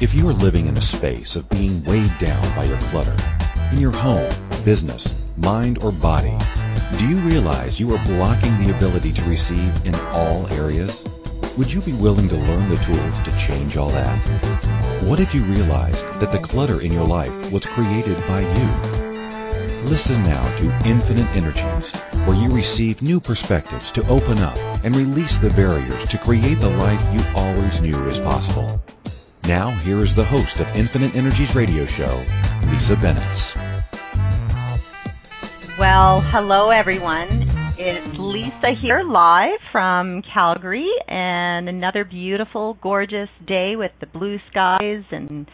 If you are living in a space of being weighed down by your clutter, in your home, business, mind, or body, do you realize you are blocking the ability to receive in all areas? Would you be willing to learn the tools to change all that? What if you realized that the clutter in your life was created by you? Listen now to Infinite Energies, where you receive new perspectives to open up and release the barriers to create the life you always knew is possible. Now, here is the host of Infinite Energies radio show, Lisa Bennett. Well, hello everyone. It's Lisa here live from Calgary and another beautiful, gorgeous day with the blue skies and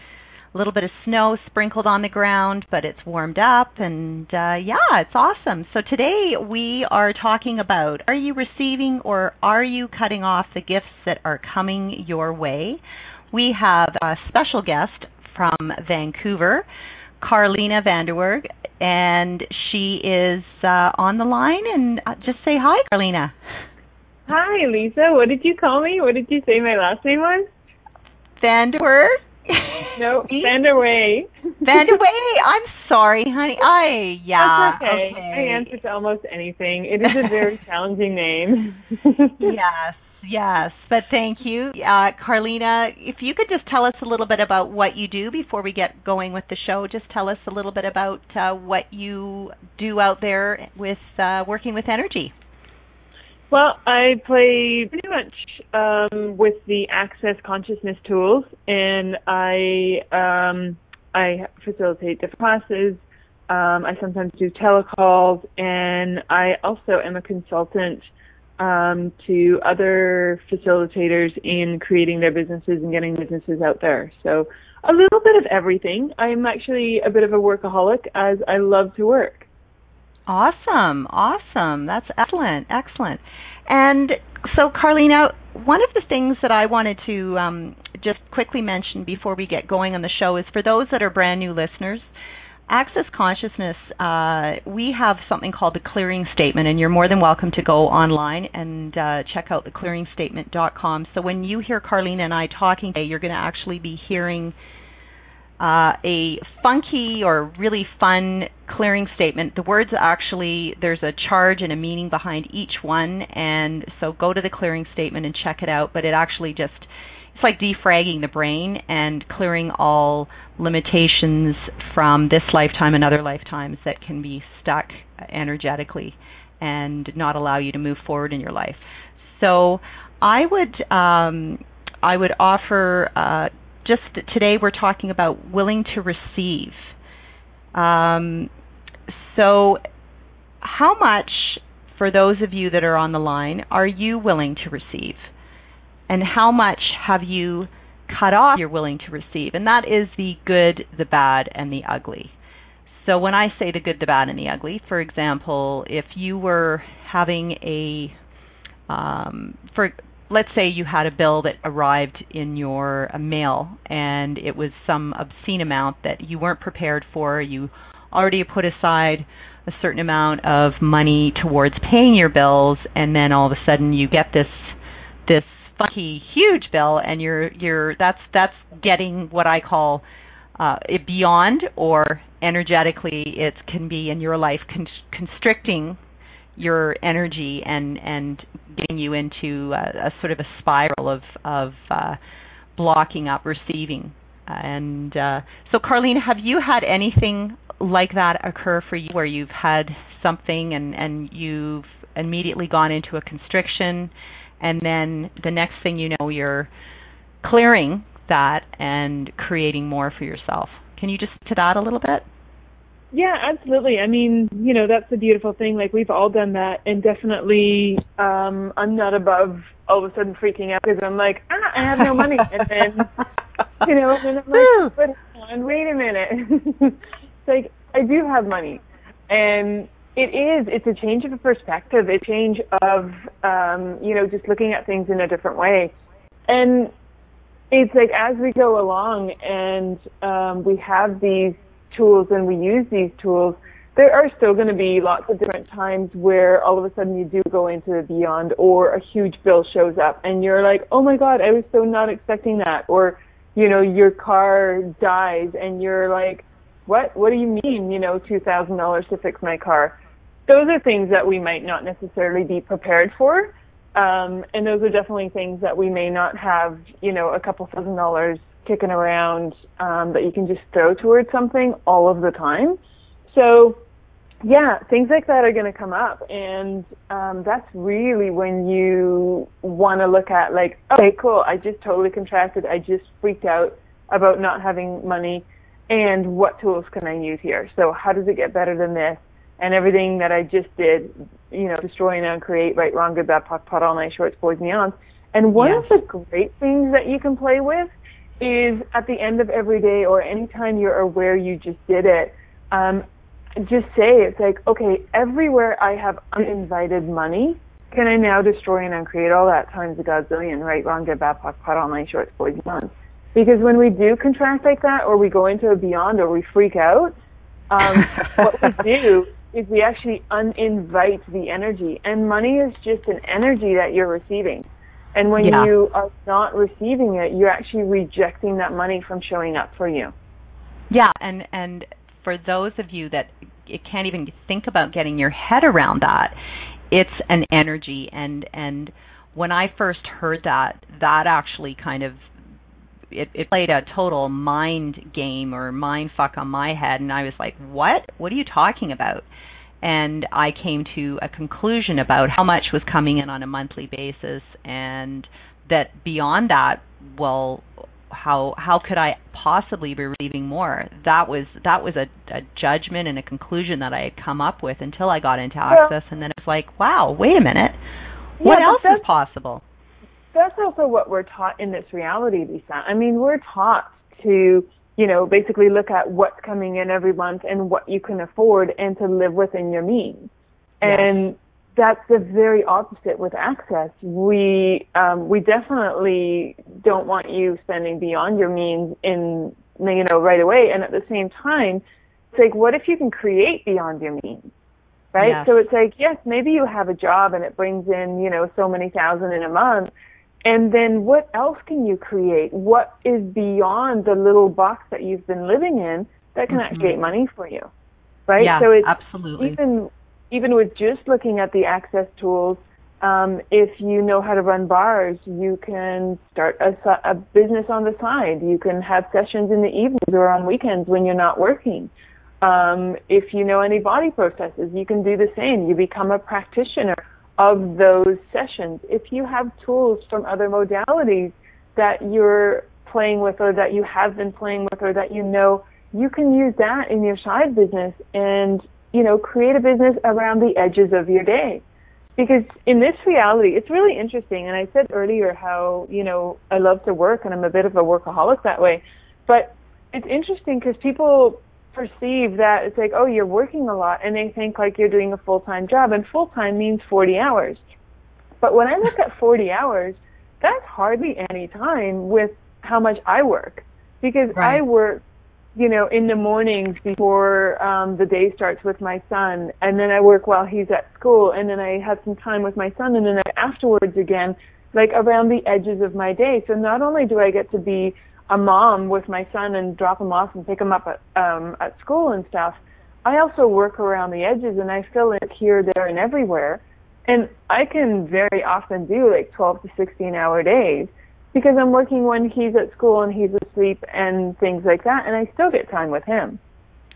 a little bit of snow sprinkled on the ground, but it's warmed up and uh, yeah, it's awesome. So today we are talking about are you receiving or are you cutting off the gifts that are coming your way? We have a special guest from Vancouver. Carlina Vanderwerg, and she is uh, on the line. And uh, just say hi, Carlina. Hi, Lisa. What did you call me? What did you say my last name was? Vanderwerg. no, Vanderway. Vanderway. I'm sorry, honey. I yeah. That's okay. okay. I answer to almost anything. It is a very challenging name. yes. Yes, but thank you. Uh, Carlina, if you could just tell us a little bit about what you do before we get going with the show, just tell us a little bit about uh, what you do out there with uh, working with energy. Well, I play pretty much um, with the Access Consciousness tools, and I um, I facilitate different classes. Um, I sometimes do telecalls, and I also am a consultant um, to other facilitators in creating their businesses and getting businesses out there. So a little bit of everything. I'm actually a bit of a workaholic as I love to work. Awesome, awesome. That's excellent, excellent. And so, Carlina, one of the things that I wanted to um, just quickly mention before we get going on the show is for those that are brand new listeners, Access Consciousness, uh, we have something called the clearing statement, and you're more than welcome to go online and uh, check out theclearingstatement.com. So when you hear Carlina and I talking today, you're going to actually be hearing uh, a funky or really fun clearing statement. The words actually, there's a charge and a meaning behind each one, and so go to the clearing statement and check it out. But it actually just it's like defragging the brain and clearing all limitations from this lifetime and other lifetimes that can be stuck energetically and not allow you to move forward in your life. So I would um, I would offer uh, just today we're talking about willing to receive. Um, so how much for those of you that are on the line are you willing to receive? And how much have you cut off you're willing to receive? And that is the good the bad and the ugly. So when i say the good the bad and the ugly for example if you were having a um, for let's say you had a bill that arrived in your uh, mail and it was some obscene amount that you weren't prepared for you already put aside a certain amount of money towards paying your bills and then all of a sudden you get this this funky huge bill and you're you're that's that's getting what I call uh, it beyond or energetically it can be in your life con- constricting your energy and and getting you into a, a sort of a spiral of of uh, blocking up receiving. And uh, so Carlene have you had anything like that occur for you where you've had something and and you've immediately gone into a constriction and then the next thing you know you're clearing that and creating more for yourself. Can you just to that a little bit? Yeah, absolutely. I mean, you know, that's the beautiful thing. Like we've all done that, and definitely, um, I'm not above all of a sudden freaking out because I'm like, ah, I have no money, and then, you know, and I'm like, but on, wait a minute. it's like I do have money, and it is. It's a change of perspective, a change of, um, you know, just looking at things in a different way. And it's like as we go along and um, we have these tools and we use these tools, there are still going to be lots of different times where all of a sudden you do go into the beyond or a huge bill shows up and you're like, oh my God, I was so not expecting that. Or you know, your car dies and you're like, what, what do you mean, you know, $2,000 to fix my car? Those are things that we might not necessarily be prepared for. Um, and those are definitely things that we may not have, you know, a couple thousand dollars kicking around um, that you can just throw towards something all of the time. So, yeah, things like that are going to come up, and um, that's really when you want to look at like, okay, cool, I just totally contracted, I just freaked out about not having money, and what tools can I use here? So, how does it get better than this? And everything that I just did, you know, destroy and uncreate, right, wrong, good, bad, POC, POD, all nine, shorts, boys, beyond. And one of the great things that you can play with is at the end of every day or anytime you're aware you just did it, um, just say it's like, okay, everywhere I have uninvited money, can I now destroy and uncreate all that times a godzillion, right, wrong, good, bad, POC, POD, all nine, shorts, boys, beyond. Because when we do contract like that, or we go into a beyond, or we freak out, um, what we do is we actually uninvite the energy, and money is just an energy that you're receiving. And when yeah. you are not receiving it, you're actually rejecting that money from showing up for you. Yeah, and and for those of you that can't even think about getting your head around that, it's an energy and and when I first heard that, that actually kind of it, it played a total mind game or mind fuck on my head and I was like, What? What are you talking about? and I came to a conclusion about how much was coming in on a monthly basis and that beyond that well how how could I possibly be receiving more that was that was a, a judgment and a conclusion that I had come up with until I got into access and then it's like wow wait a minute what yeah, else is possible that's also what we're taught in this reality Lisa I mean we're taught to you know, basically look at what's coming in every month and what you can afford and to live within your means. Yes. And that's the very opposite with access. We um, we definitely don't want you spending beyond your means in you know right away. And at the same time, it's like, what if you can create beyond your means? Right. Yes. So it's like, yes, maybe you have a job and it brings in you know so many thousand in a month, and then what else can you create? What is beyond the little box that you've been living in that can mm-hmm. create money for you? Right? Yeah, so it's absolutely. even even with just looking at the access tools, um, if you know how to run bars, you can start a, a business on the side. You can have sessions in the evenings or on weekends when you're not working. Um, if you know any body processes, you can do the same. You become a practitioner of those sessions. If you have tools from other modalities that you're playing with or that you have been playing with or that you know, you can use that in your side business and, you know, create a business around the edges of your day. Because in this reality, it's really interesting. And I said earlier how, you know, I love to work and I'm a bit of a workaholic that way. But it's interesting because people perceive that it's like, oh, you're working a lot, and they think like you're doing a full time job, and full time means 40 hours. But when I look at 40 hours, that's hardly any time with how much I work, because right. I work, you know, in the mornings before um, the day starts with my son, and then I work while he's at school, and then I have some time with my son, and then afterwards again, like around the edges of my day. So not only do I get to be a mom with my son and drop him off and pick him up at um at school and stuff i also work around the edges and i fill it here there and everywhere. And i can very often do like 12 to 16 hour days because i'm working when he's at school and he's asleep and things like that and i still get time with him.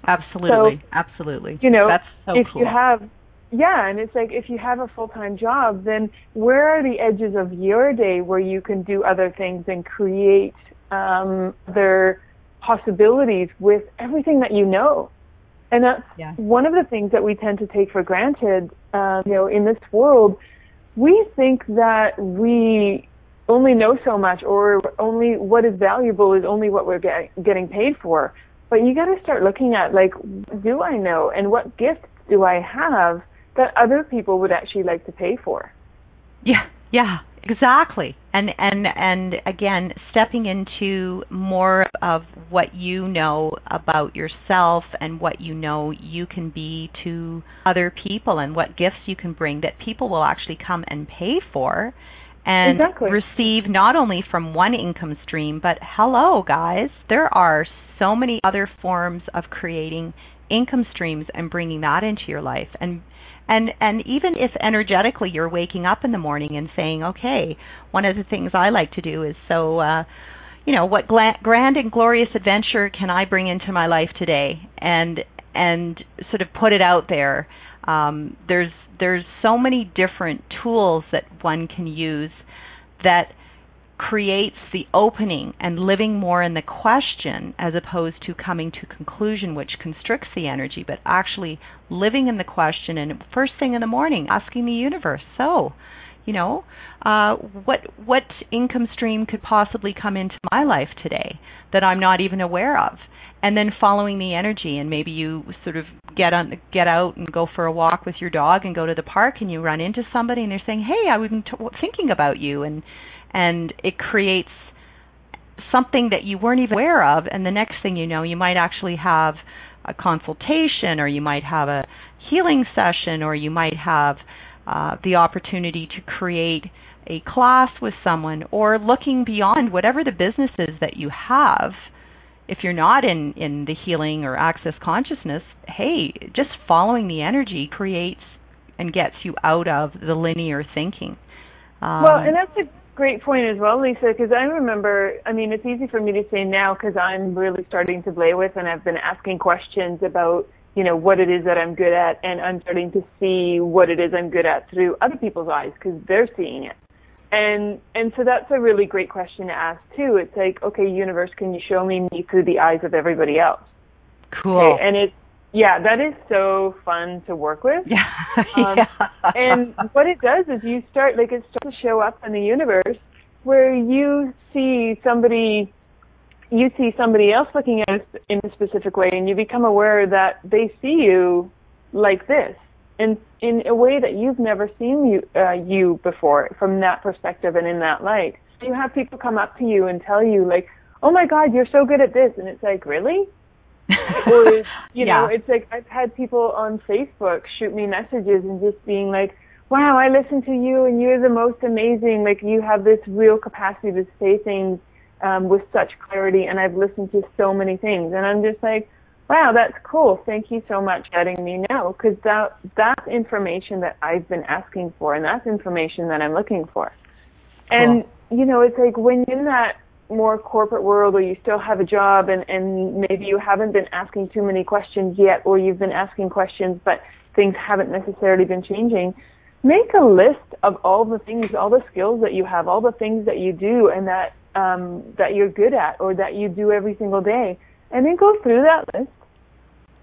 Absolutely. So, absolutely. you know that's so if cool. you have yeah and it's like if you have a full time job then where are the edges of your day where you can do other things and create um, their possibilities with everything that you know. And that's yeah. one of the things that we tend to take for granted. Um, you know, in this world, we think that we only know so much, or only what is valuable is only what we're get, getting paid for. But you got to start looking at like, do I know, and what gifts do I have that other people would actually like to pay for? Yeah, yeah, Exactly. And and and again, stepping into more of what you know about yourself and what you know you can be to other people and what gifts you can bring that people will actually come and pay for and exactly. receive not only from one income stream, but hello, guys, there are so many other forms of creating income streams and bringing that into your life. And and and even if energetically you're waking up in the morning and saying, okay, one of the things I like to do is so. Uh, you know what gla- grand and glorious adventure can I bring into my life today, and and sort of put it out there. Um, there's there's so many different tools that one can use that creates the opening and living more in the question as opposed to coming to conclusion which constricts the energy but actually living in the question and first thing in the morning asking the universe so you know uh, what what income stream could possibly come into my life today that I'm not even aware of? And then following the energy and maybe you sort of get on get out and go for a walk with your dog and go to the park and you run into somebody and they're saying hey i was t- thinking about you and and it creates something that you weren't even aware of and the next thing you know you might actually have a consultation or you might have a healing session or you might have uh, the opportunity to create a class with someone or looking beyond whatever the business is that you have. If you're not in in the healing or access consciousness hey just following the energy creates and gets you out of the linear thinking. Um, well and that's a great point as well, Lisa, because I remember, I mean, it's easy for me to say now because I'm really starting to play with and I've been asking questions about, you know, what it is that I'm good at and I'm starting to see what it is I'm good at through other people's eyes because they're seeing it. And, and so that's a really great question to ask too. It's like, okay, universe, can you show me me through the eyes of everybody else? Cool. Okay, and it's, yeah, that is so fun to work with. Yeah. um, yeah. and what it does is you start like it starts to show up in the universe where you see somebody you see somebody else looking at it in a specific way and you become aware that they see you like this in in a way that you've never seen you uh, you before from that perspective and in that light. You have people come up to you and tell you like, "Oh my God, you're so good at this," and it's like, "Really?" or you yeah. know, it's like I've had people on Facebook shoot me messages and just being like, "Wow, I listen to you and you're the most amazing. Like you have this real capacity to say things um, with such clarity, and I've listened to so many things." And I'm just like, "Wow, that's cool. Thank you so much for letting me know because that that's information that I've been asking for, and that's information that I'm looking for." Cool. And you know, it's like when you're in that more corporate world or you still have a job and, and maybe you haven't been asking too many questions yet or you've been asking questions but things haven't necessarily been changing, make a list of all the things, all the skills that you have, all the things that you do and that um, that you're good at or that you do every single day. And then go through that list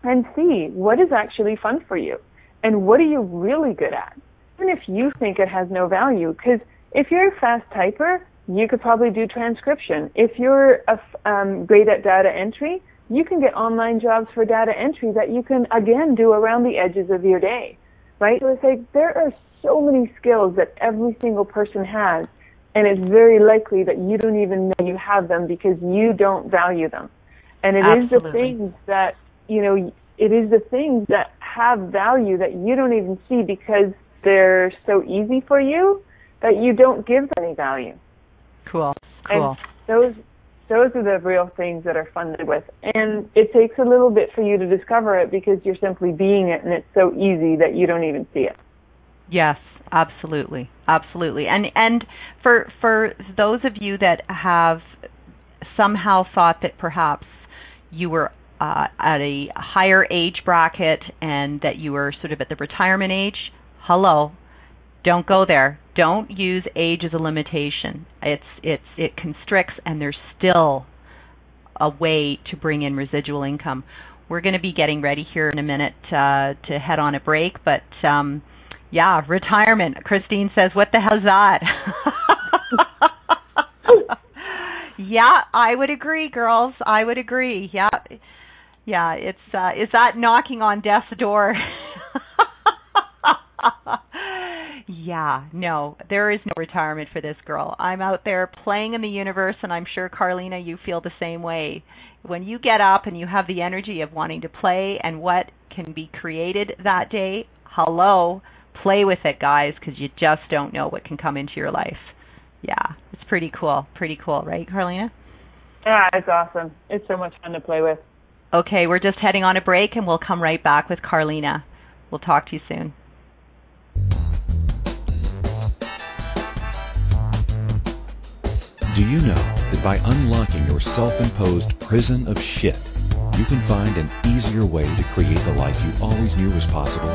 and see what is actually fun for you and what are you really good at. Even if you think it has no value, because if you're a fast typer, you could probably do transcription. If you're a, um, great at data entry, you can get online jobs for data entry that you can again do around the edges of your day, right? So it's like there are so many skills that every single person has, and it's very likely that you don't even know you have them because you don't value them. And it Absolutely. is the things that you know, it is the things that have value that you don't even see because they're so easy for you that you don't give any value. Cool. Cool. And those those are the real things that are funded with. And it takes a little bit for you to discover it because you're simply being it and it's so easy that you don't even see it. Yes, absolutely. Absolutely. And and for for those of you that have somehow thought that perhaps you were uh, at a higher age bracket and that you were sort of at the retirement age, hello, don't go there. Don't use age as a limitation. It's it's it constricts and there's still a way to bring in residual income. We're going to be getting ready here in a minute uh, to head on a break, but um, yeah, retirement. Christine says, "What the hell's that?" yeah, I would agree, girls. I would agree. Yeah, yeah. It's uh, is that knocking on death's door? yeah, no, there is no retirement for this girl. I'm out there playing in the universe, and I'm sure, Carlina, you feel the same way. When you get up and you have the energy of wanting to play and what can be created that day, hello, play with it, guys, because you just don't know what can come into your life. yeah, it's pretty cool. Pretty cool, right, Carlina? Yeah, it's awesome. It's so much fun to play with. Okay, we're just heading on a break and we'll come right back with Carlina. We'll talk to you soon. Do you know that by unlocking your self-imposed prison of shit, you can find an easier way to create the life you always knew was possible?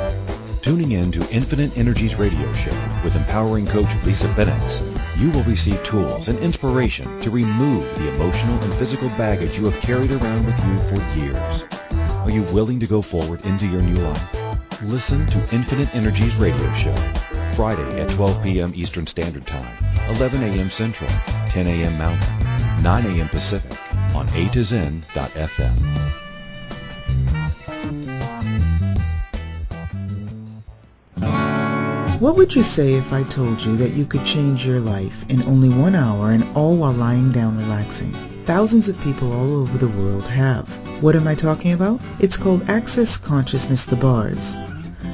Tuning in to Infinite Energies radio show with empowering coach Lisa Bennett, you will receive tools and inspiration to remove the emotional and physical baggage you have carried around with you for years. Are you willing to go forward into your new life? Listen to Infinite Energies radio show Friday at 12 p.m. Eastern Standard Time, 11 a.m. Central, 10 a.m. Mountain, 9 a.m. Pacific on A to Zen.fm. What would you say if I told you that you could change your life in only one hour and all while lying down relaxing? Thousands of people all over the world have. What am I talking about? It's called Access Consciousness The Bars.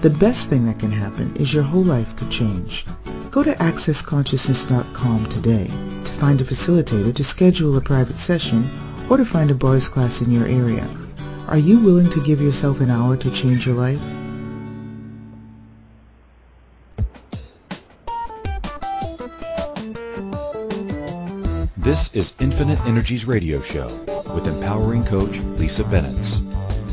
The best thing that can happen is your whole life could change. Go to accessconsciousness.com today to find a facilitator to schedule a private session or to find a bars class in your area. Are you willing to give yourself an hour to change your life? This is Infinite Energies Radio Show with empowering coach Lisa Bennett.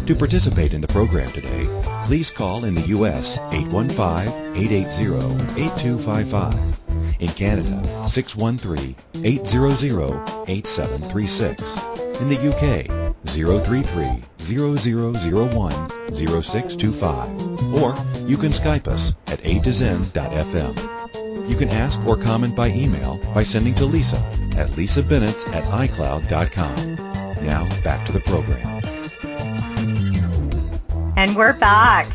To participate in the program today, please call in the U.S. 815-880-8255. In Canada, 613-800-8736. In the UK, 033-0001-0625. Or you can Skype us at a to. You can ask or comment by email by sending to Lisa at lisabennett at icloud.com. Now back to the program. And we're back.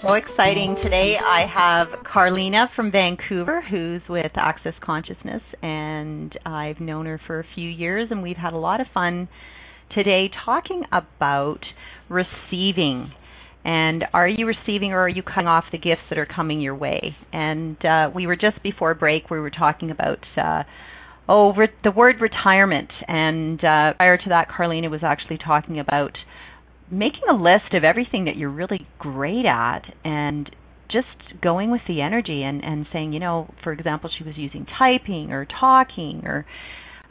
So exciting. Today I have Carlina from Vancouver who's with Access Consciousness and I've known her for a few years and we've had a lot of fun today talking about receiving and are you receiving or are you cutting off the gifts that are coming your way? And uh, we were just before break, we were talking about uh, oh re- the word retirement, and uh, prior to that, Carlina was actually talking about making a list of everything that you're really great at and just going with the energy and and saying you know for example she was using typing or talking or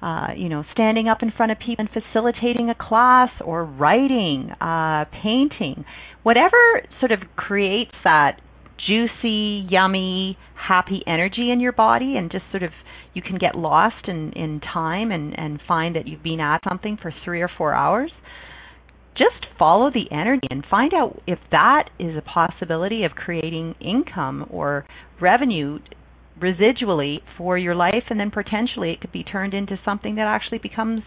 uh, you know, standing up in front of people and facilitating a class or writing, uh, painting, whatever sort of creates that juicy, yummy, happy energy in your body and just sort of you can get lost in, in time and, and find that you've been at something for three or four hours. Just follow the energy and find out if that is a possibility of creating income or revenue residually for your life, and then potentially it could be turned into something that actually becomes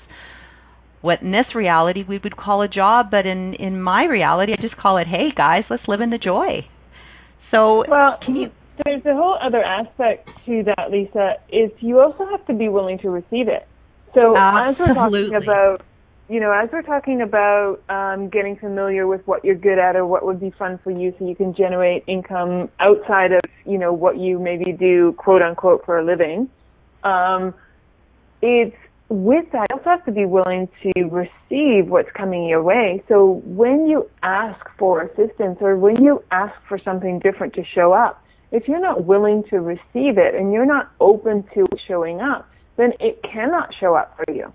what in this reality we would call a job, but in in my reality, I just call it, hey guys, let's live in the joy. So, well, can you? There's a whole other aspect to that, Lisa. Is you also have to be willing to receive it. So Absolutely. as we're talking about you know, as we're talking about um, getting familiar with what you're good at or what would be fun for you so you can generate income outside of, you know, what you maybe do quote unquote for a living, um, it's with that, you also have to be willing to receive what's coming your way. So when you ask for assistance or when you ask for something different to show up, if you're not willing to receive it and you're not open to showing up, then it cannot show up for you.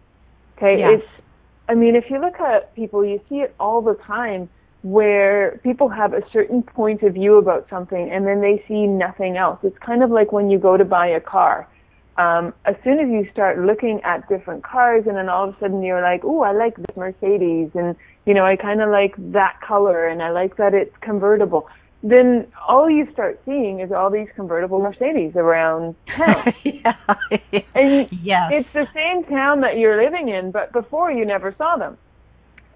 Okay, yes. it's I mean, if you look at people, you see it all the time where people have a certain point of view about something and then they see nothing else. It's kind of like when you go to buy a car. Um, as soon as you start looking at different cars and then all of a sudden you're like, oh, I like this Mercedes and, you know, I kind of like that color and I like that it's convertible. Then all you start seeing is all these convertible Mercedes around town. yeah. And yes. it's the same town that you're living in, but before you never saw them,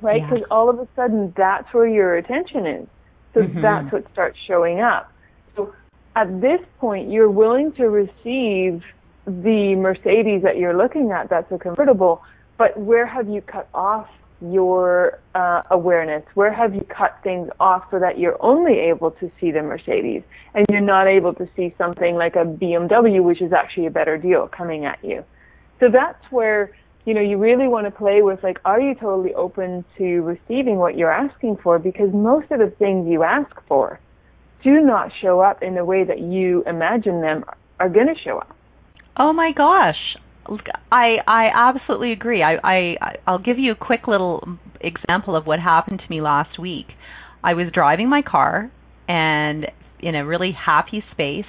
right? Yeah. Because all of a sudden that's where your attention is. So Mhm. that's what starts showing up. So at this point, you're willing to receive the Mercedes that you're looking at that's a convertible, but where have you cut off your uh, awareness? Where have you cut things off so that you're only able to see the Mercedes and you're not able to see something like a BMW, which is actually a better deal coming at you? So that's where you know you really want to play with like, are you totally open to receiving what you're asking for? Because most of the things you ask for do not show up in the way that you imagine them are going to show up. Oh my gosh. I I absolutely agree. I I I'll give you a quick little example of what happened to me last week. I was driving my car and in a really happy space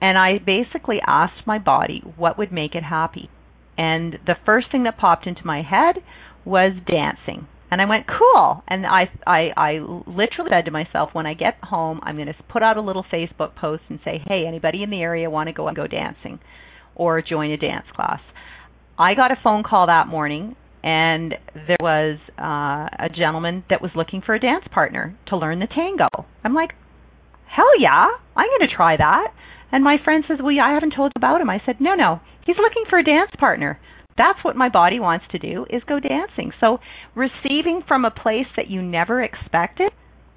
and I basically asked my body what would make it happy. And the first thing that popped into my head was dancing. And I went, cool. And I, I, I literally said to myself, when I get home, I'm going to put out a little Facebook post and say, hey, anybody in the area want to go and go dancing? Or join a dance class. I got a phone call that morning and there was uh, a gentleman that was looking for a dance partner to learn the tango. I'm like, hell yeah, I'm going to try that. And my friend says, well, I haven't told about him. I said, no, no, he's looking for a dance partner. That's what my body wants to do is go dancing. So receiving from a place that you never expected,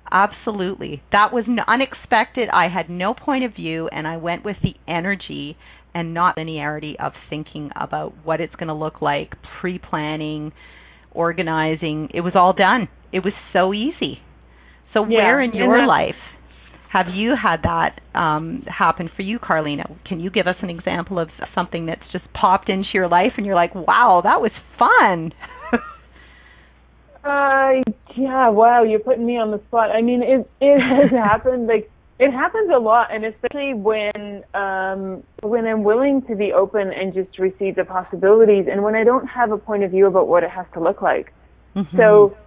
absolutely. That was unexpected. I had no point of view and I went with the energy and not linearity of thinking about what it's going to look like, pre-planning, organizing. It was all done. It was so easy. So Yeah, where in your life have you had that um, happen for you, Carlina? Can you give us an example of something that's just popped into your life and you're like, wow, that was fun? Uh, yeah, wow, you're putting me on the spot. I mean, it it has happened. Like it happens a lot, and especially when um when I'm willing to be open and just receive the possibilities, and when I don't have a point of view about what it has to look like. Mhm. So,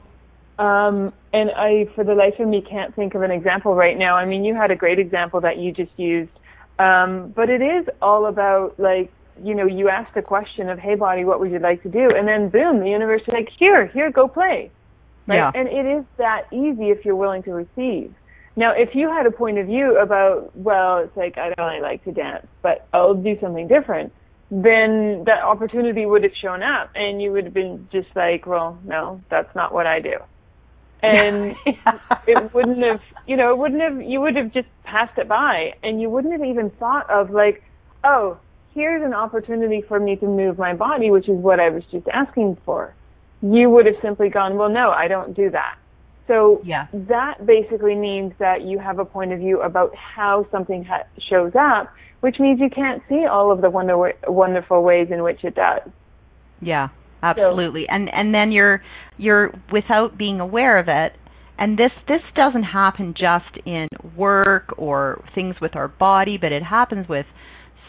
um, and I, for the life of me, can't think of an example right now. I mean, you had a great example that you just used, um, but it is all about like you know, you asked the question of, "Hey, body, what would you like to do?" And then, boom, the universe is like, "Here, here, go play." Right? Yeah. And it is that easy if you're willing to receive. Now, if you had a point of view about, well, it's like I don't really like to dance, but I'll do something different, then that opportunity would have shown up, and you would have been just like, well, no, that's not what I do, and it wouldn't have, you know, it wouldn't have, you would have just passed it by, and you wouldn't have even thought of like, oh, here's an opportunity for me to move my body, which is what I was just asking for. You would have simply gone, well, no, I don't do that. So Yeah. that basically means that you have a point of view about how something ha- shows up, which means you can't see all of the wonder- wonderful ways in which it does. Yeah, absolutely. and and then you're you're without being aware of it. And this this doesn't happen just in work or things with our body, but it happens with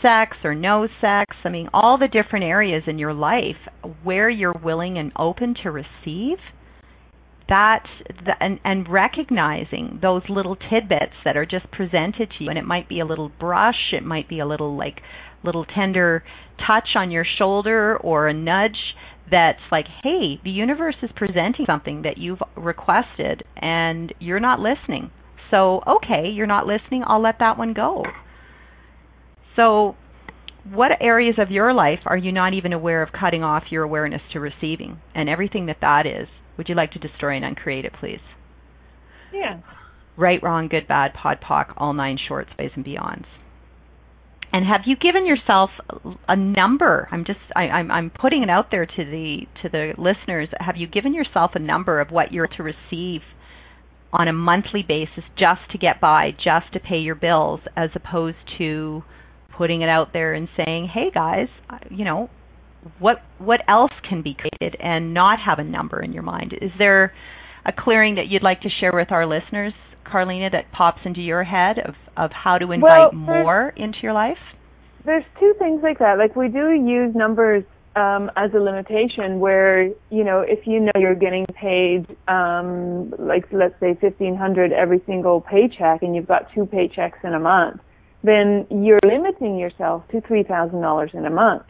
sex or no sex. I mean, all the different areas in your life where you're willing and open to receive that the, and and recognizing those little tidbits that are just presented to you. And it might be a little brush. It might be a little like little tender touch on your shoulder or a nudge that's like hey the universe is presenting something that you've requested and you're not listening. So okay you're not listening. I'll let that one go. So what areas of your life are you not even aware of cutting off your awareness to receiving and everything that that is would you like to destroy and uncreate it, please? Yeah. Right, wrong, good, bad, pod, poc, all nine shorts, ways, and beyonds. And have you given yourself a number? I'm just I, I'm I'm putting it out there to the to the listeners. Have you given yourself a number of what you're to receive on a monthly basis just to get by, just to pay your bills, as opposed to putting it out there and saying, "Hey guys, you know, what what else can be created and not have a number in your mind? Is there a clearing that you'd like to share with our listeners, Carlina, that pops into your head of of how to invite Well, more into your life? There's two things like that. Like we do use numbers um, as a limitation where you know if you know you're getting paid um, like let's say fifteen hundred every single paycheck and you've got two paychecks in a month, then you're limiting yourself to three thousand dollars in a month.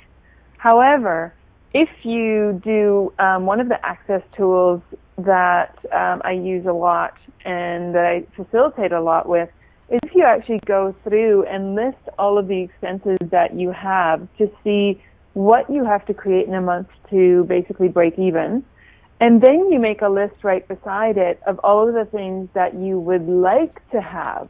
However, if you do um, one of the access tools that um, I use a lot and that I facilitate a lot with is if you actually go through and list all of the expenses that you have to see what you have to create in a month to basically break even. And then you make a list right beside it of all of the things that you would like to have.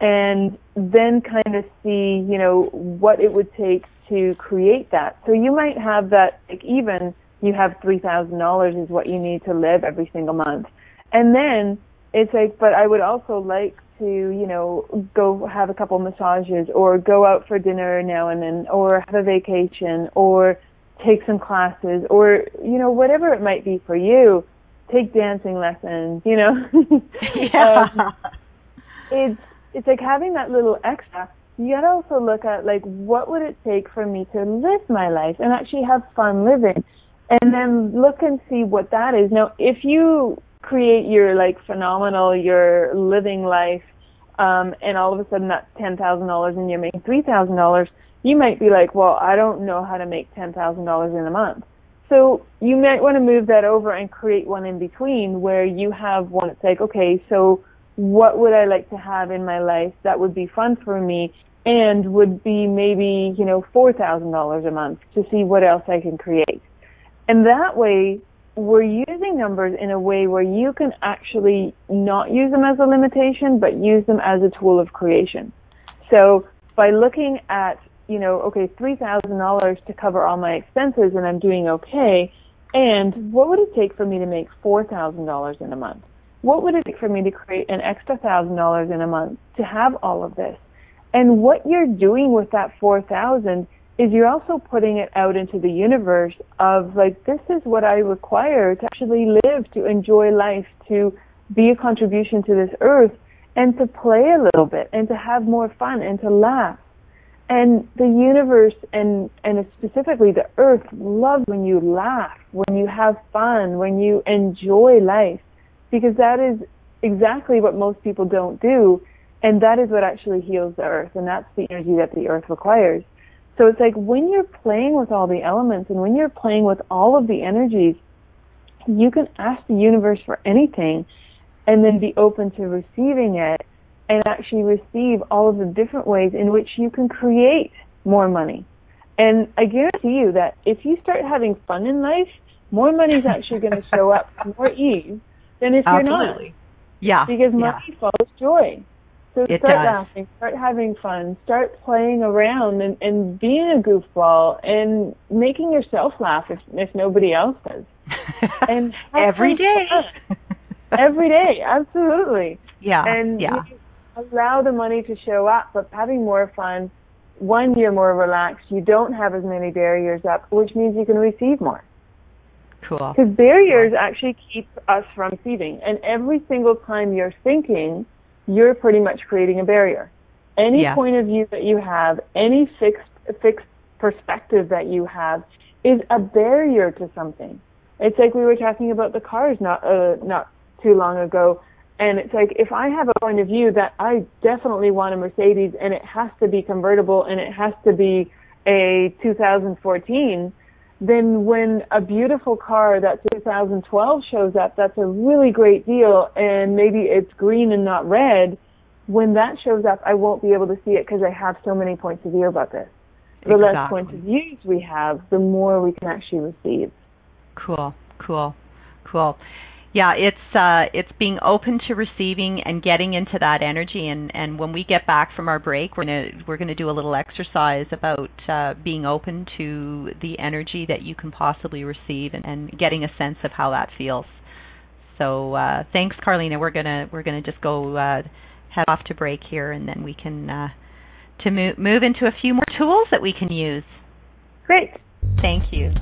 And then kind of see, you know, what it would take to create that. So you might have that, like even you have $3,000 is what you need to live every single month. And then it's like, but I would also like to, you know, go have a couple massages or go out for dinner now and then or have a vacation or take some classes or, you know, whatever it might be for you. Take dancing lessons, you know. yeah. um, it's it's like having that little extra. You gotta also look at like what would it take for me to live my life and actually have fun living, and then look and see what that is. Now, if you create your like phenomenal, your living life, um, and all of a sudden that's ten thousand dollars and you're making three thousand dollars, you might be like, well, I don't know how to make ten thousand dollars in a month. So you might want to move that over and create one in between where you have one that's like, okay, so what would I like to have in my life that would be fun for me and would be maybe, you know, $4,000 a month to see what else I can create. And that way, we're using numbers in a way where you can actually not use them as a limitation, but use them as a tool of creation. So by looking at, you know, okay, $3,000 to cover all my expenses and I'm doing okay, and what would it take for me to make $4,000 in a month? What would it take for me to create an extra thousand dollars in a month to have all of this? And what you're doing with that four thousand is you're also putting it out into the universe of like this is what I require to actually live, to enjoy life, to be a contribution to this earth and to play a little bit and to have more fun and to laugh. And the universe and and specifically the earth loves when you laugh, when you have fun, when you enjoy life because that is exactly what most people don't do and that is what actually heals the earth and that's the energy that the earth requires so it's like when you're playing with all the elements and when you're playing with all of the energies you can ask the universe for anything and then be open to receiving it and actually receive all of the different ways in which you can create more money and i guarantee you that if you start having fun in life more money is actually going to show up more ease than if Absolutely. you're not. Yeah. Because money yeah. follows joy. So it start does. laughing, start having fun, start playing around and, and being a goofball and making yourself laugh if if nobody else does. And every day. every day, absolutely. Yeah. And yeah. allow the money to show up, but having more fun. One, you're more relaxed. You don't have as many barriers up, which means you can receive more. Cool. Because barriers actually keep us from receiving. And every single time you're thinking, you're pretty much creating a barrier. Any Yeah. point of view that you have, any fixed fixed perspective that you have, is a barrier to something. It's like we were talking about the cars not uh, not too long ago, and it's like if I have a point of view that I definitely want a Mercedes and it has to be convertible and it has to be a 2014 then when a beautiful car that's 2012 shows up, that's a really great deal, and maybe it's green and not red. When that shows up, I won't be able to see it because I have so many points of view about this. The exactly. less points of views we have, the more we can actually receive. Cool, cool, cool. Yeah, it's uh, it's being open to receiving and getting into that energy. And, and when we get back from our break, we're gonna we're gonna do a little exercise about uh, being open to the energy that you can possibly receive and, and getting a sense of how that feels. So uh, thanks, Carlina. We're gonna we're gonna just go uh, head off to break here, and then we can uh, to move move into a few more tools that we can use. Great. Thank you.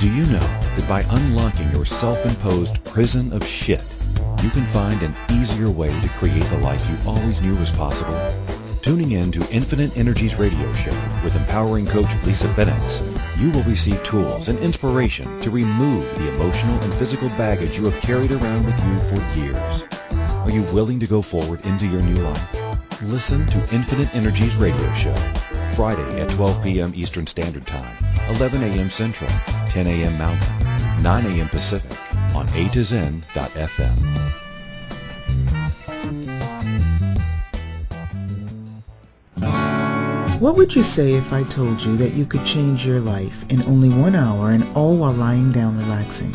Do you know that by unlocking your self-imposed prison of shit, you can find an easier way to create the life you always knew was possible? Tuning in to Infinite Energies radio show with empowering coach Lisa Bennett, you will receive tools and inspiration to remove the emotional and physical baggage you have carried around with you for years. Are you willing to go forward into your new life? Listen to Infinite Energies radio show Friday at 12 p.m. Eastern Standard Time, 11 a.m. Central, 10 a.m. Mountain, 9 a.m. Pacific on A to Zen.fm. What would you say if I told you that you could change your life in only one hour and all while lying down relaxing?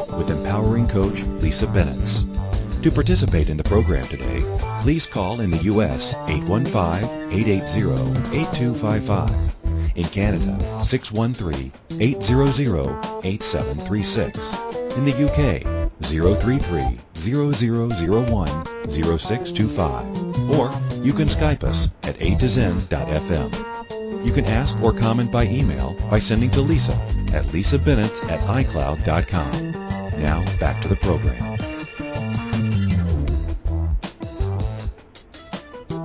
with empowering coach Lisa Benitz. To participate in the program today, please call in the U.S. 815-880-8255. In Canada, 613-800-8736. In the UK, 033-0001-0625. Or you can Skype us at a to zen.fm. You can ask or comment by email by sending to Lisa at lisabenitz at icloud.com. Now back to the program.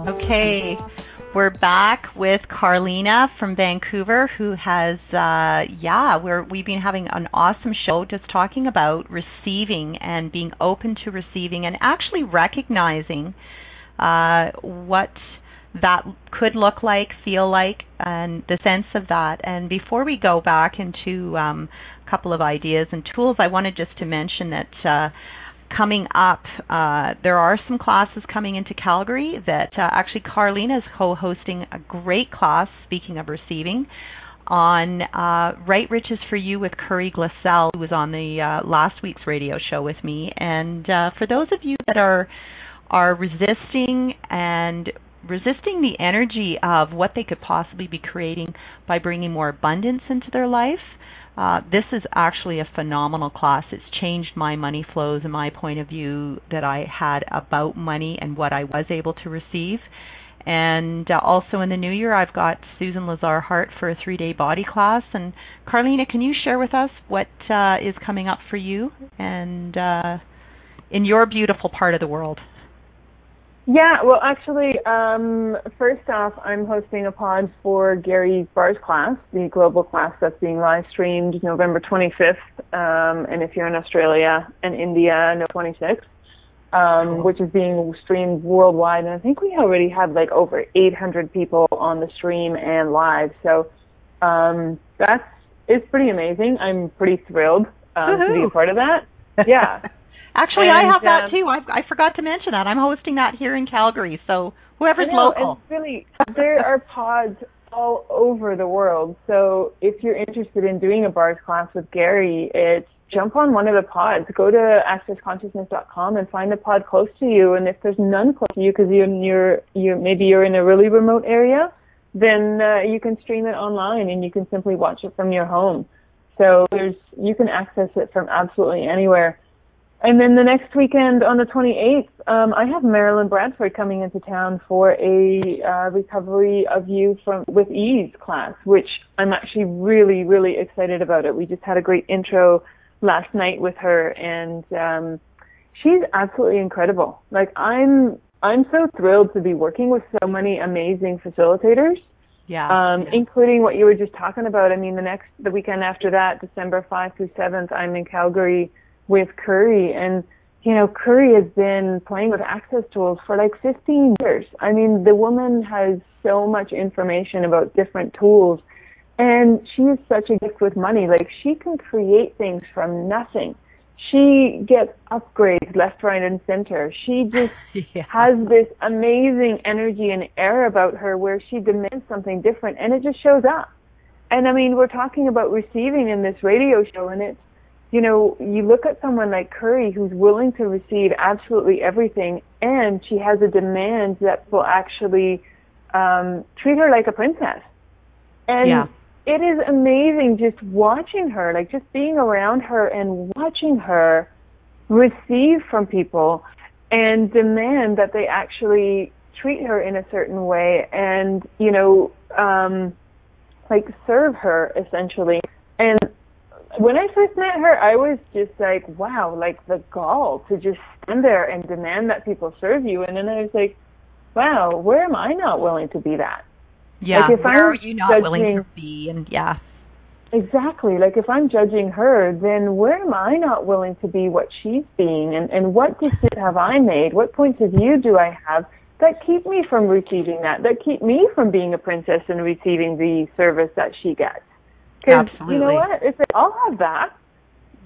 Okay, we're back with Carlina from Vancouver, who has, uh, yeah, we're we've been having an awesome show just talking about receiving and being open to receiving and actually recognizing uh, what that could look like, feel like, and the sense of that. And before we go back into um, couple of ideas and tools, I wanted just to mention that uh, coming up, uh, there are some classes coming into Calgary that uh, actually Carlina is co-hosting a great class, speaking of receiving, on uh, Right Riches for You with Curry Glassell, who was on the uh, last week's radio show with me. And uh, for those of you that are are resisting and resisting the energy of what they could possibly be creating by bringing more abundance into their life. Uh, this is actually a phenomenal class. It's changed my money flows and my point of view that I had about money and what I was able to receive. And uh, also in the new year, I've got Susan Lazar Hart for a three day body class. And Carlina, can you share with us what uh, is coming up for you and uh, in your beautiful part of the world? Yeah, well, actually, um, first off, I'm hosting a pod for Gary's Bars class, the global class that's being live streamed November 25th, um, and if you're in Australia and India, no 26th, um, which is being streamed worldwide. And I think we already have like over 800 people on the stream and live, so um, that's it's pretty amazing. I'm pretty thrilled um, to be a part of that. Yeah. Actually, and, I have that um, too. I, I forgot to mention that. I'm hosting that here in Calgary. So whoever's know, local. It's really there are pods all over the world. So if you're interested in doing a bars class with Gary, it's jump on one of the pods. Go to accessconsciousness.com and find a pod close to you. And if there's none close to you because you're, you're you're maybe you're in a really remote area, then uh, you can stream it online and you can simply watch it from your home. So there's you can access it from absolutely anywhere. And then the next weekend on the 28th, um, I have Marilyn Bradford coming into town for a uh, recovery of you from with ease class, which I'm actually really, really excited about it. We just had a great intro last night with her, and um, she's absolutely incredible. Like I'm, I'm so thrilled to be working with so many amazing facilitators. Yeah, um, yeah. including what you were just talking about. I mean, the next, the weekend after that, December 5 through 7th, I'm in Calgary with Curry and you know, Curry has been playing with access tools for like 15 years. I mean, the woman has so much information about different tools. And she is such a gift with money. Like she can create things from nothing. She gets upgrades left, right, and center. She just yeah. has this amazing energy and air about her where she demands something different and it just shows up. And I mean, we're talking about receiving in this radio show and it's you know, you look at someone like Curry who's willing to receive absolutely everything and she has a demand that will actually um, treat her like a princess. And yeah. it is amazing just watching her, like just being around her and watching her receive from people and demand that they actually treat her in a certain way and, you know, um, like serve her essentially. And when I first met her, I was just like, wow, like the gall to just stand there and demand that people serve you. And then I was like, wow, where am I not willing to be that? Yeah, like if where I'm are you not judging, willing to be? And yeah. Exactly. Like if I'm judging her, then where am I not willing to be what she's being? And, and what decisions have I made? What points of view do I have that keep me from receiving that? That keep me from being a princess and receiving the service that she gets? Absolutely. You know what? It's like, I'll have that.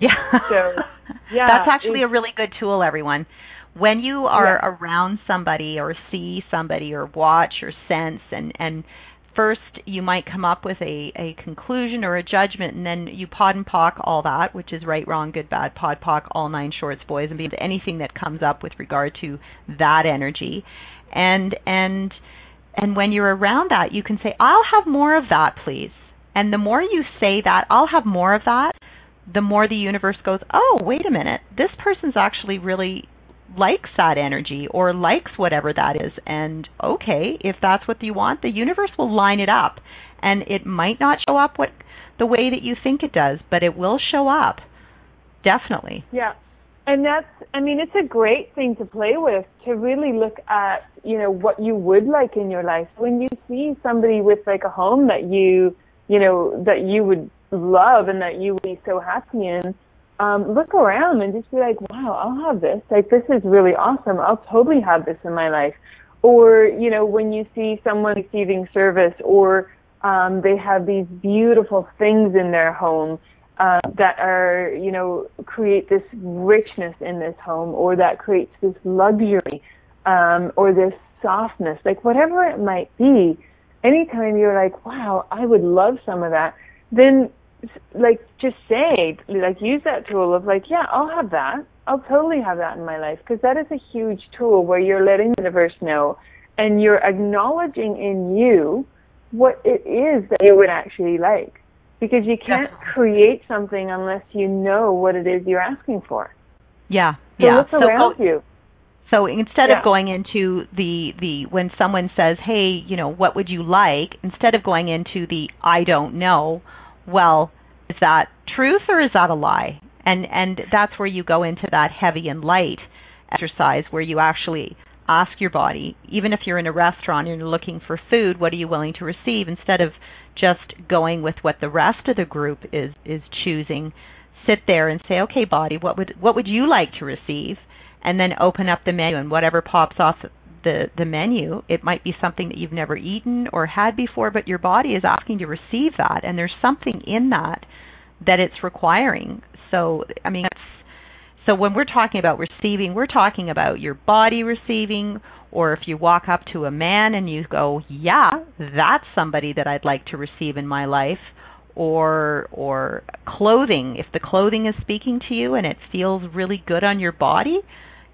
Yeah. So, yeah. That's actually a really good tool, everyone. When you are yeah. around somebody or see somebody or watch or sense and and first you might come up with a, a conclusion or a judgment and then you pod and pock all that, which is right, wrong, good, bad, pod pock, all nine shorts, boys, and be anything that comes up with regard to that energy. And and and when you're around that you can say, I'll have more of that, please. And the more you say that, I'll have more of that, the more the universe goes, oh, wait a minute, this person's actually really likes that energy or likes whatever that is. And okay, if that's what you want, the universe will line it up. And it might not show up what the way that you think it does, but it will show up. Definitely. Yeah. And that's I mean, it's a great thing to play with to really look at, you know, what you would like in your life. When you see somebody with like a home that you you know, that you would love and that you would be so happy in, um, look around and just be like, wow, I'll have this. Like, this is really awesome. I'll totally have this in my life. Or, you know, when you see someone receiving service or um, they have these beautiful things in their home uh, that are, you know, create this richness in this home or that creates this luxury um, or this softness, like whatever it might be, anytime you're like, wow, I would love some of that, then like just say, like use that tool of like, yeah, I'll have that. I'll totally have that in my life because that is a huge tool where you're letting the universe know and you're acknowledging in you what it is that you would actually like. Because you can't create something unless you know what it is you're asking for. Yeah. So yeah. Oh, around so, you. So instead yeah. of going into the the when someone says, "Hey, you know, what would you like?" instead of going into the "I don't know," well, is that truth or is that a lie? And and that's where you go into that heavy and light exercise where you actually ask your body, even if you're in a restaurant and you're looking for food, what are you willing to receive instead of just going with what the rest of the group is is choosing. Sit there and say, "Okay, body, what would what would you like to receive?" And then open up the menu. And whatever pops off the the menu it might be something that you've never eaten or had before but your body is asking to receive that. And there's something in that that it's requiring. So i mean so when we're talking about receiving we're talking about your body receiving or if you walk up to a man and you go yeah that's somebody that i'd like to receive in my life or or clothing. If the clothing is speaking to you and it feels really good on your body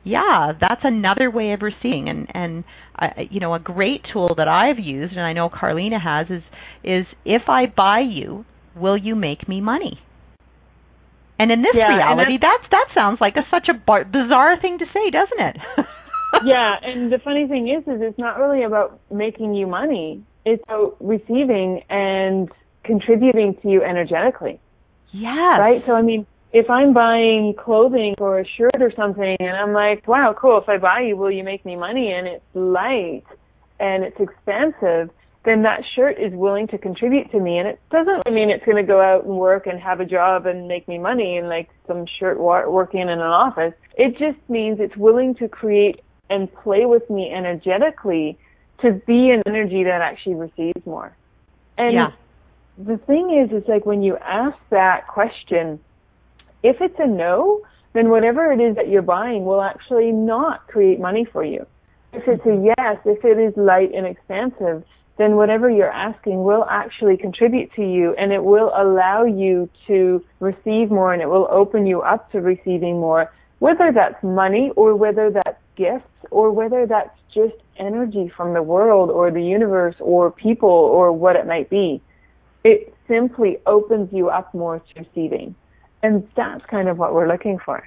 yeah, that's another way of receiving. And and uh, you know, a great tool that I've used, and I know Carlina has, is is if I buy you, will you make me money? And in this yeah, reality, that's, that sounds like a, such a bar- bizarre thing to say, doesn't it? yeah, and the funny thing is, is it's not really about making you money. It's about receiving and contributing to you energetically. Yeah. Right. So I mean, if I'm buying clothing or a shirt or something and I'm like, wow, cool, if I buy you, will you make me money? And it's light and it's expensive, then that shirt is willing to contribute to me. And it doesn't mean it's going to go out and work and have a job and make me money and like some shirt working in an office. It just means it's willing to create and play with me energetically to be an energy that actually receives more. And yeah. the thing is, it's like when you ask that question, if it's a no, then whatever it is that you're buying will actually not create money for you. If it's a yes, if it is light and expansive, then whatever you're asking will actually contribute to you and it will allow you to receive more and it will open you up to receiving more, whether that's money or whether that's gifts or whether that's just energy from the world or the universe or people or what it might be. It simply opens you up more to receiving. And that's kind of what we're looking for.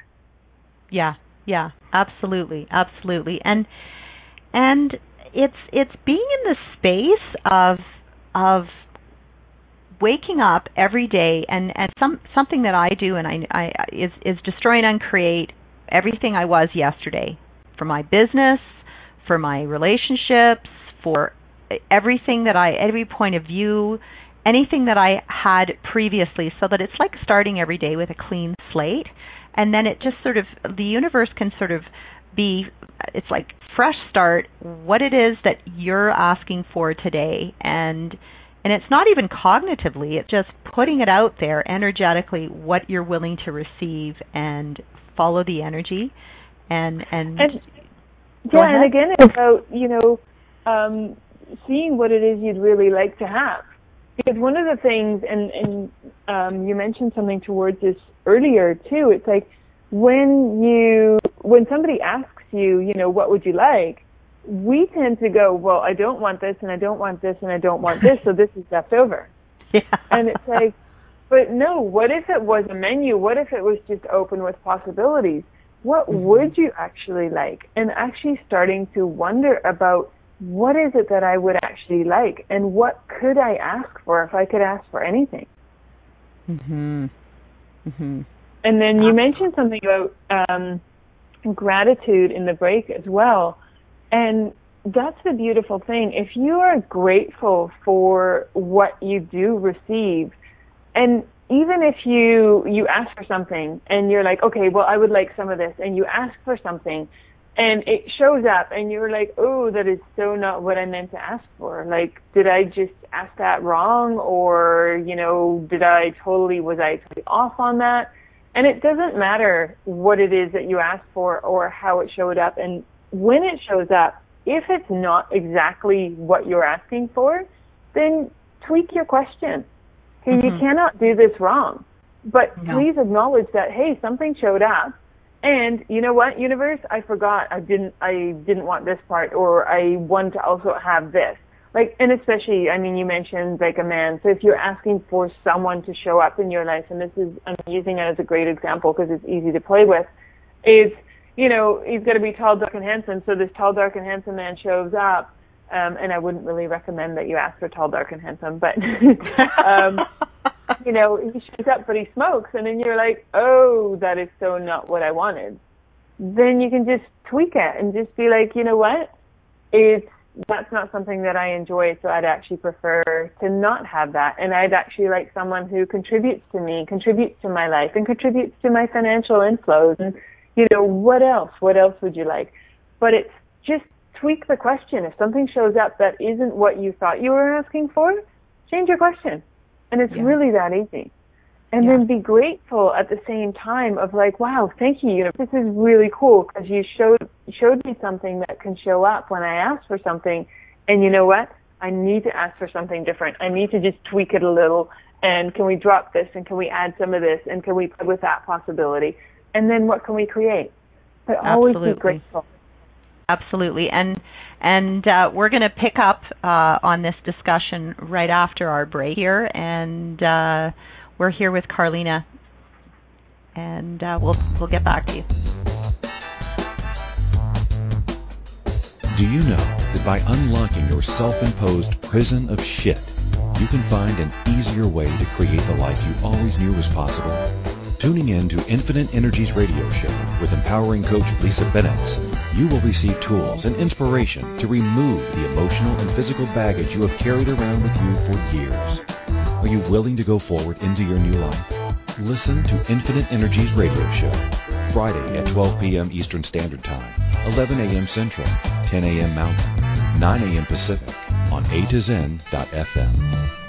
Yeah, yeah, absolutely, absolutely. And and it's it's being in the space of of waking up every day and and some something that I do and I, I is is destroy and uncreate everything I was yesterday for my business, for my relationships, for everything that I every point of view, anything that I had previously so that it's like starting every day with a clean slate. And then it just sort of the universe can sort of be it's like fresh start what it is that you're asking for today. And and it's not even cognitively it's just putting it out there energetically what you're willing to receive and follow the energy. And and, and yeah and again it's about you know um seeing what it is you'd really like to have because one of the things and and um you mentioned something towards this earlier too it's like when you when somebody asks you, you know, what would you like? We tend to go, well, I don't want this and I don't want this and I don't want this, so this is left over. Yeah. And it's like, but no, what if it was a menu? What if it was just open with possibilities? What mm-hmm. would you actually like? And actually starting to wonder about what is it that I would actually like and what could I ask for if I could ask for anything? Mhm. Mhm. And then you mentioned something about um, gratitude in the break as well. And that's the beautiful thing. If you are grateful for what you do receive, and even if you you ask for something and you're like, okay, well, I would like some of this, and you ask for something, and it shows up, and you're like, oh, that is so not what I meant to ask for. Like, did I just ask that wrong, or you know, did I totally was I totally off on that? And it doesn't matter what it is that you asked for or how it showed up. And when it shows up, if it's not exactly what you're asking for, then tweak your question. Okay, mm-hmm. you cannot do this wrong. But no. please acknowledge that, hey, something showed up. And you know what, universe, I forgot. I didn't I didn't want this part or I want to also have this. Like and especially i mean you mentioned like a man. So if you're asking for someone to show up in your life and this is i'm using it as a great example because it's easy to play with is you know he's going to be tall dark and handsome. So this tall dark and handsome man shows up um and i wouldn't really recommend that you ask for tall dark and handsome but um you know he shows up but he smokes and then you're like oh that is so not what i wanted then you can just tweak it and just be like you know what it's that's not something that I enjoy, so I'd actually prefer to not have that. And I'd actually like someone who contributes to me, contributes to my life, and contributes to my financial inflows. And, you know, what else? What else would you like? But it's just tweak the question. If something shows up that isn't what you thought you were asking for, change your question. And it's yeah. really that easy and yeah. then be grateful at the same time of like, wow, thank you. You know, this is really cool because you showed showed me something that can show up when I ask for something. And you know what? I need to ask for something different. I need to just tweak it a little. And can we drop this? And can we add some of this? And can we play with that possibility? And then what can we create? But always Absolutely. be grateful. Absolutely. And and uh, we're going to pick up uh, on this discussion right after our break here. And uh, we're here with Carlina, and uh, we'll we'll get back to you. Do you know that by unlocking your self-imposed prison of shit, you can find an easier way to create the life you always knew was possible? Tuning in to Infinite Energies radio show with empowering coach Lisa Benitz, you will receive tools and inspiration to remove the emotional and physical baggage you have carried around with you for years. Are you willing to go forward into your new life? Listen to Infinite Energies radio show, Friday at 12 p.m. Eastern Standard Time, 11 a.m. Central, 10 a.m. Mountain, 9 a.m. Pacific on A to Zen.fm.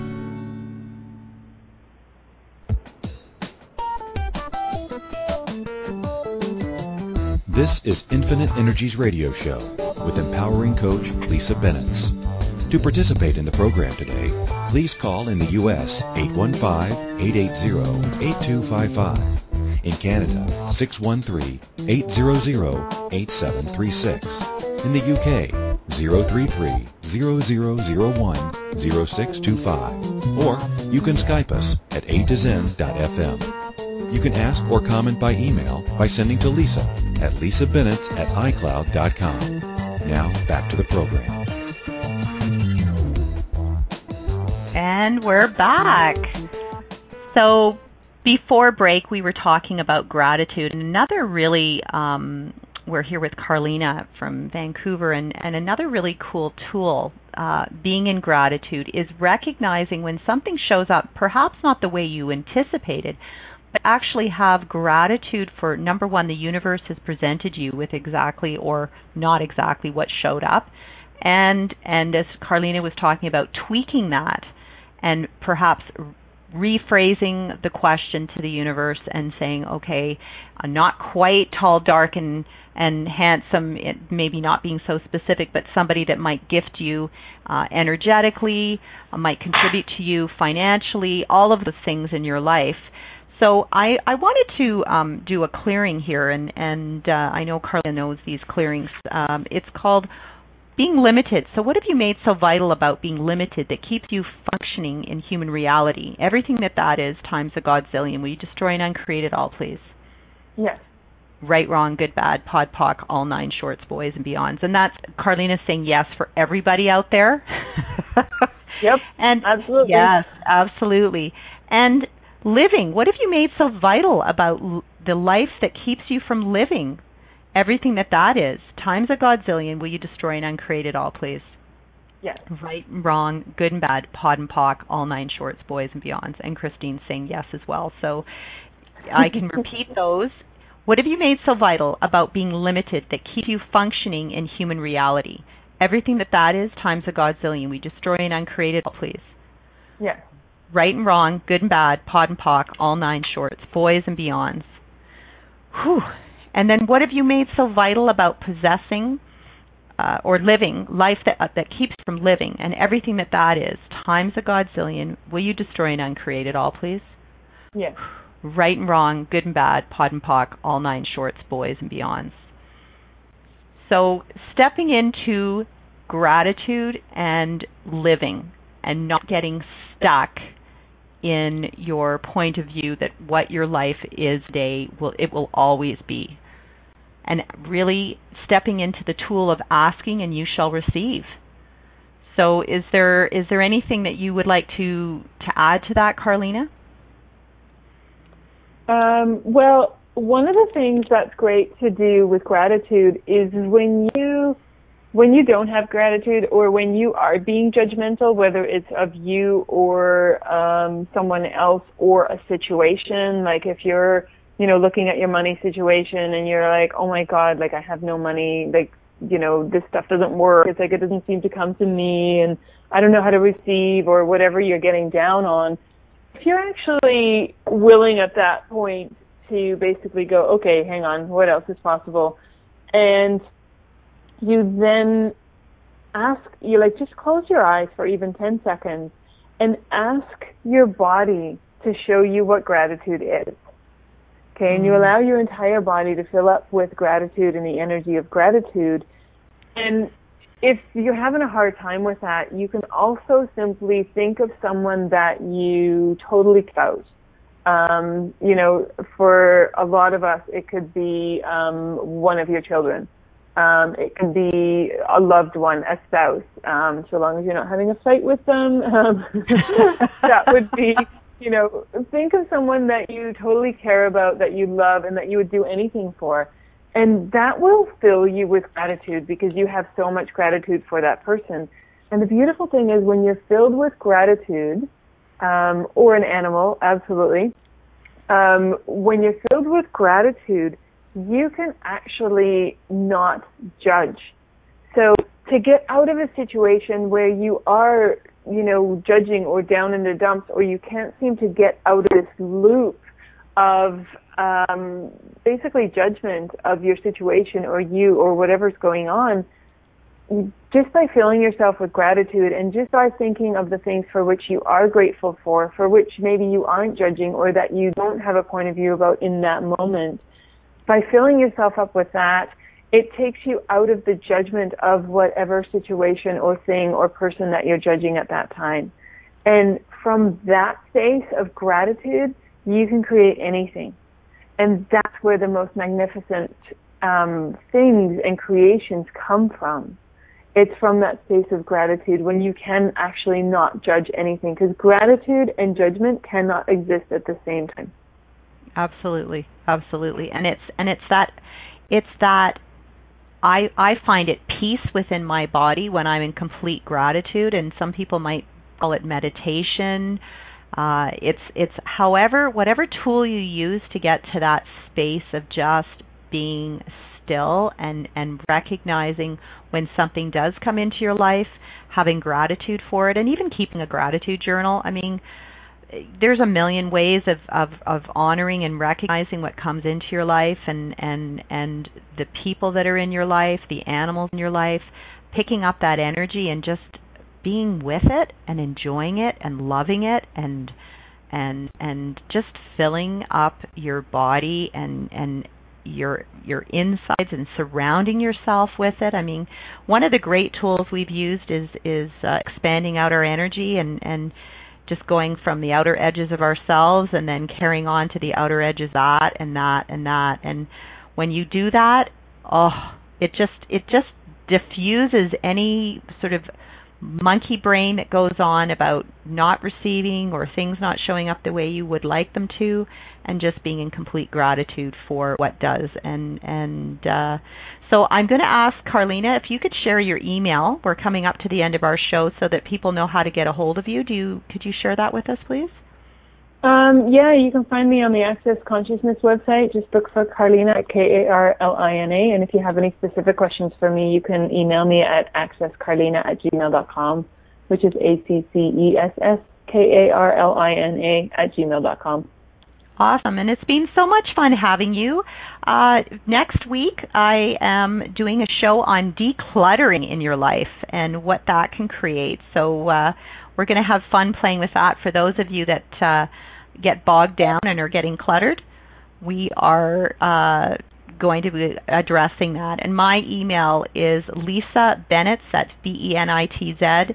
This is Infinite Energies Radio Show with empowering coach Lisa Benitz. To participate in the program today, please call in the U.S. 815-880-8255. In Canada, 613-800-8736. In the UK, 033-0001-0625. Or you can Skype us at a to zen.fm. You can ask or comment by email by sending to Lisa at lisabenitz at icloud.com. Now back to the program. And we're back. So before break, we were talking about gratitude. Another really, um, we're here with Carlina from Vancouver, and, and another really cool tool, uh, being in gratitude, is recognizing when something shows up, perhaps not the way you anticipated, but actually have gratitude for number one, the universe has presented you with exactly or not exactly what showed up, and and as Carlina was talking about, tweaking that and perhaps rephrasing the question to the universe and saying, okay, I'm not quite tall, dark, and and handsome, maybe not being so specific, but somebody that might gift you uh, energetically, uh, might contribute to you financially, all of the things in your life so I, I wanted to um, do a clearing here, and, and uh, I know Carla knows these clearings. Um, it's called being limited. So what have you made so vital about being limited that keeps you functioning in human reality? Everything that that is times a godzillion. Will you destroy and uncreate it all, please? Yes. Right, wrong, good, bad, pod, poc, all nine shorts, boys and beyonds. And that's Carlina saying yes for everybody out there. yep. And absolutely. Yes, absolutely. And living. What have you made so vital about l- the life that keeps you from living? Everything that that is. Times a godzillion, will you destroy and uncreate it all, please? Yes. Right and wrong, good and bad, pod and pock, all nine shorts, boys and beyonds. And Christine's saying yes as well. So I can repeat those. What have you made so vital about being limited that keep you functioning in human reality? Everything that that is times a godzillion. We destroy and uncreate it all, please. Yes right and wrong, good and bad, pod and poc, all nine shorts, boys and beyonds. Whew. And then what have you made so vital about possessing uh, or living life that uh, that keeps from living and everything that that is times a godzillion? Will you destroy and uncreate it all, please? Yes. Right and wrong, good and bad, pod and poc, all nine shorts, boys and beyonds. So stepping into gratitude and living and not getting stuck in your point of view that what your life is today will it will always be. And really stepping into the tool of asking and you shall receive. So is there is there anything that you would like to to add to that carlina? Um, well one of the things that's great to do with gratitude is when you when you don't have gratitude or when you are being judgmental, whether it's of you or um, someone else or a situation, like if you're, you know, looking at your money situation and you're like, oh my God, like I have no money, like, you know, this stuff doesn't work. It's like it doesn't seem to come to me and I don't know how to receive or whatever you're getting down on. If you're actually willing at that point to basically go, okay, hang on, what else is possible? And you then ask you like just close your eyes for even 10 seconds and ask your body to show you what gratitude is. Okay, and you mm-hmm. allow your entire body to fill up with gratitude and the energy of gratitude. And if you're having a hard time with that, you can also simply think of someone that you totally out. Um, you know, for a lot of us, it could be um, one of your children. Um, it could be a loved one, a spouse, um, so long as you're not having a fight with them. Um, that would be, you know, think of someone that you totally care about, that you love, and that you would do anything for. And that will fill you with gratitude because you have so much gratitude for that person. And the beautiful thing is when you're filled with gratitude, um, or an animal, absolutely, um, when you're filled with gratitude, you can actually not judge. So to get out of a situation where you are, you know, judging or down in the dumps or you can't seem to get out of this loop of um, basically judgment of your situation or you or whatever's going on, just by filling yourself with gratitude and just by thinking of the things for which you are grateful for, for which maybe you aren't judging or that you don't have a point of view about in that moment, by filling yourself up with that, it takes you out of the judgment of whatever situation or thing or person that you're judging at that time. And from that space of gratitude, you can create anything. And that's where the most magnificent um, things and creations come from. It's from that space of gratitude when you can actually not judge anything because gratitude and judgment cannot exist at the same time. Absolutely, absolutely, and it's and it's that it's that I I find it peace within my body when I'm in complete gratitude, and some people might call it meditation. Uh, it's it's however whatever tool you use to get to that space of just being still and and recognizing when something does come into your life, having gratitude for it, and even keeping a gratitude journal. I mean, there's a million ways of, of, of honoring and recognizing what comes into your life and, and and the people that are in your life, the animals in your life, picking up that energy and just being with it and enjoying it and loving it and and and just filling up your body and and your your insides and surrounding yourself with it. I mean, one of the great tools we've used is is uh, expanding out our energy and and just going from the outer edges of ourselves and then carrying on to the outer edges that and that and that. And when you do that, oh, it just it just diffuses any sort of monkey brain that goes on about not receiving or things not showing up the way you would like them to and just being in complete gratitude for what does and and uh, so I'm going to ask Carlina if you could share your email. We're coming up to the end of our show so that people know how to get a hold of you. Do you could you share that with us please? Um, yeah, you can find me on the Access Consciousness website. Just look for Carlina, at K-A-R-L-I-N-A. And if you have any specific questions for me, you can email me at accesscarlina at gmail.com, which is A-C-C-E-S-S-K-A-R-L-I-N-A at gmail.com. Awesome. And it's been so much fun having you. Uh, next week, I am doing a show on decluttering in your life and what that can create. So, uh, we're going to have fun playing with that for those of you that uh, get bogged down and are getting cluttered. We are uh, going to be addressing that. And my email is Lisa Benitz, that's B-E-N-I-T-Z,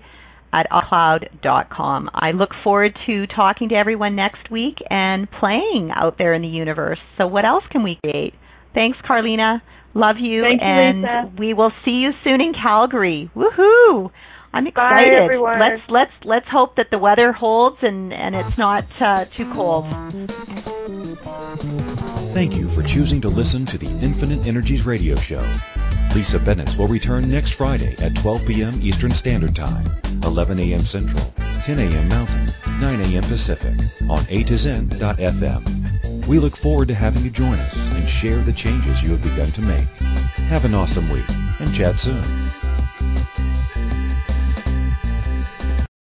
at cloud.com. I look forward to talking to everyone next week and playing out there in the universe. So what else can we create? Thanks, Carlina. Love you, Thank and Lisa. we will see you soon in Calgary. Woohoo! I'm excited. Bye, everyone. Let's let's let's hope that the weather holds and and it's not uh, too cold. Thank you for choosing to listen to the Infinite Energies radio show. Lisa Benitz will return next Friday at 12 p.m. Eastern Standard Time, 11 a.m. Central, 10 a.m. Mountain, 9 a.m. Pacific on A to Zen.fm. We look forward to having you join us and share the changes you have begun to make. Have an awesome week and chat soon.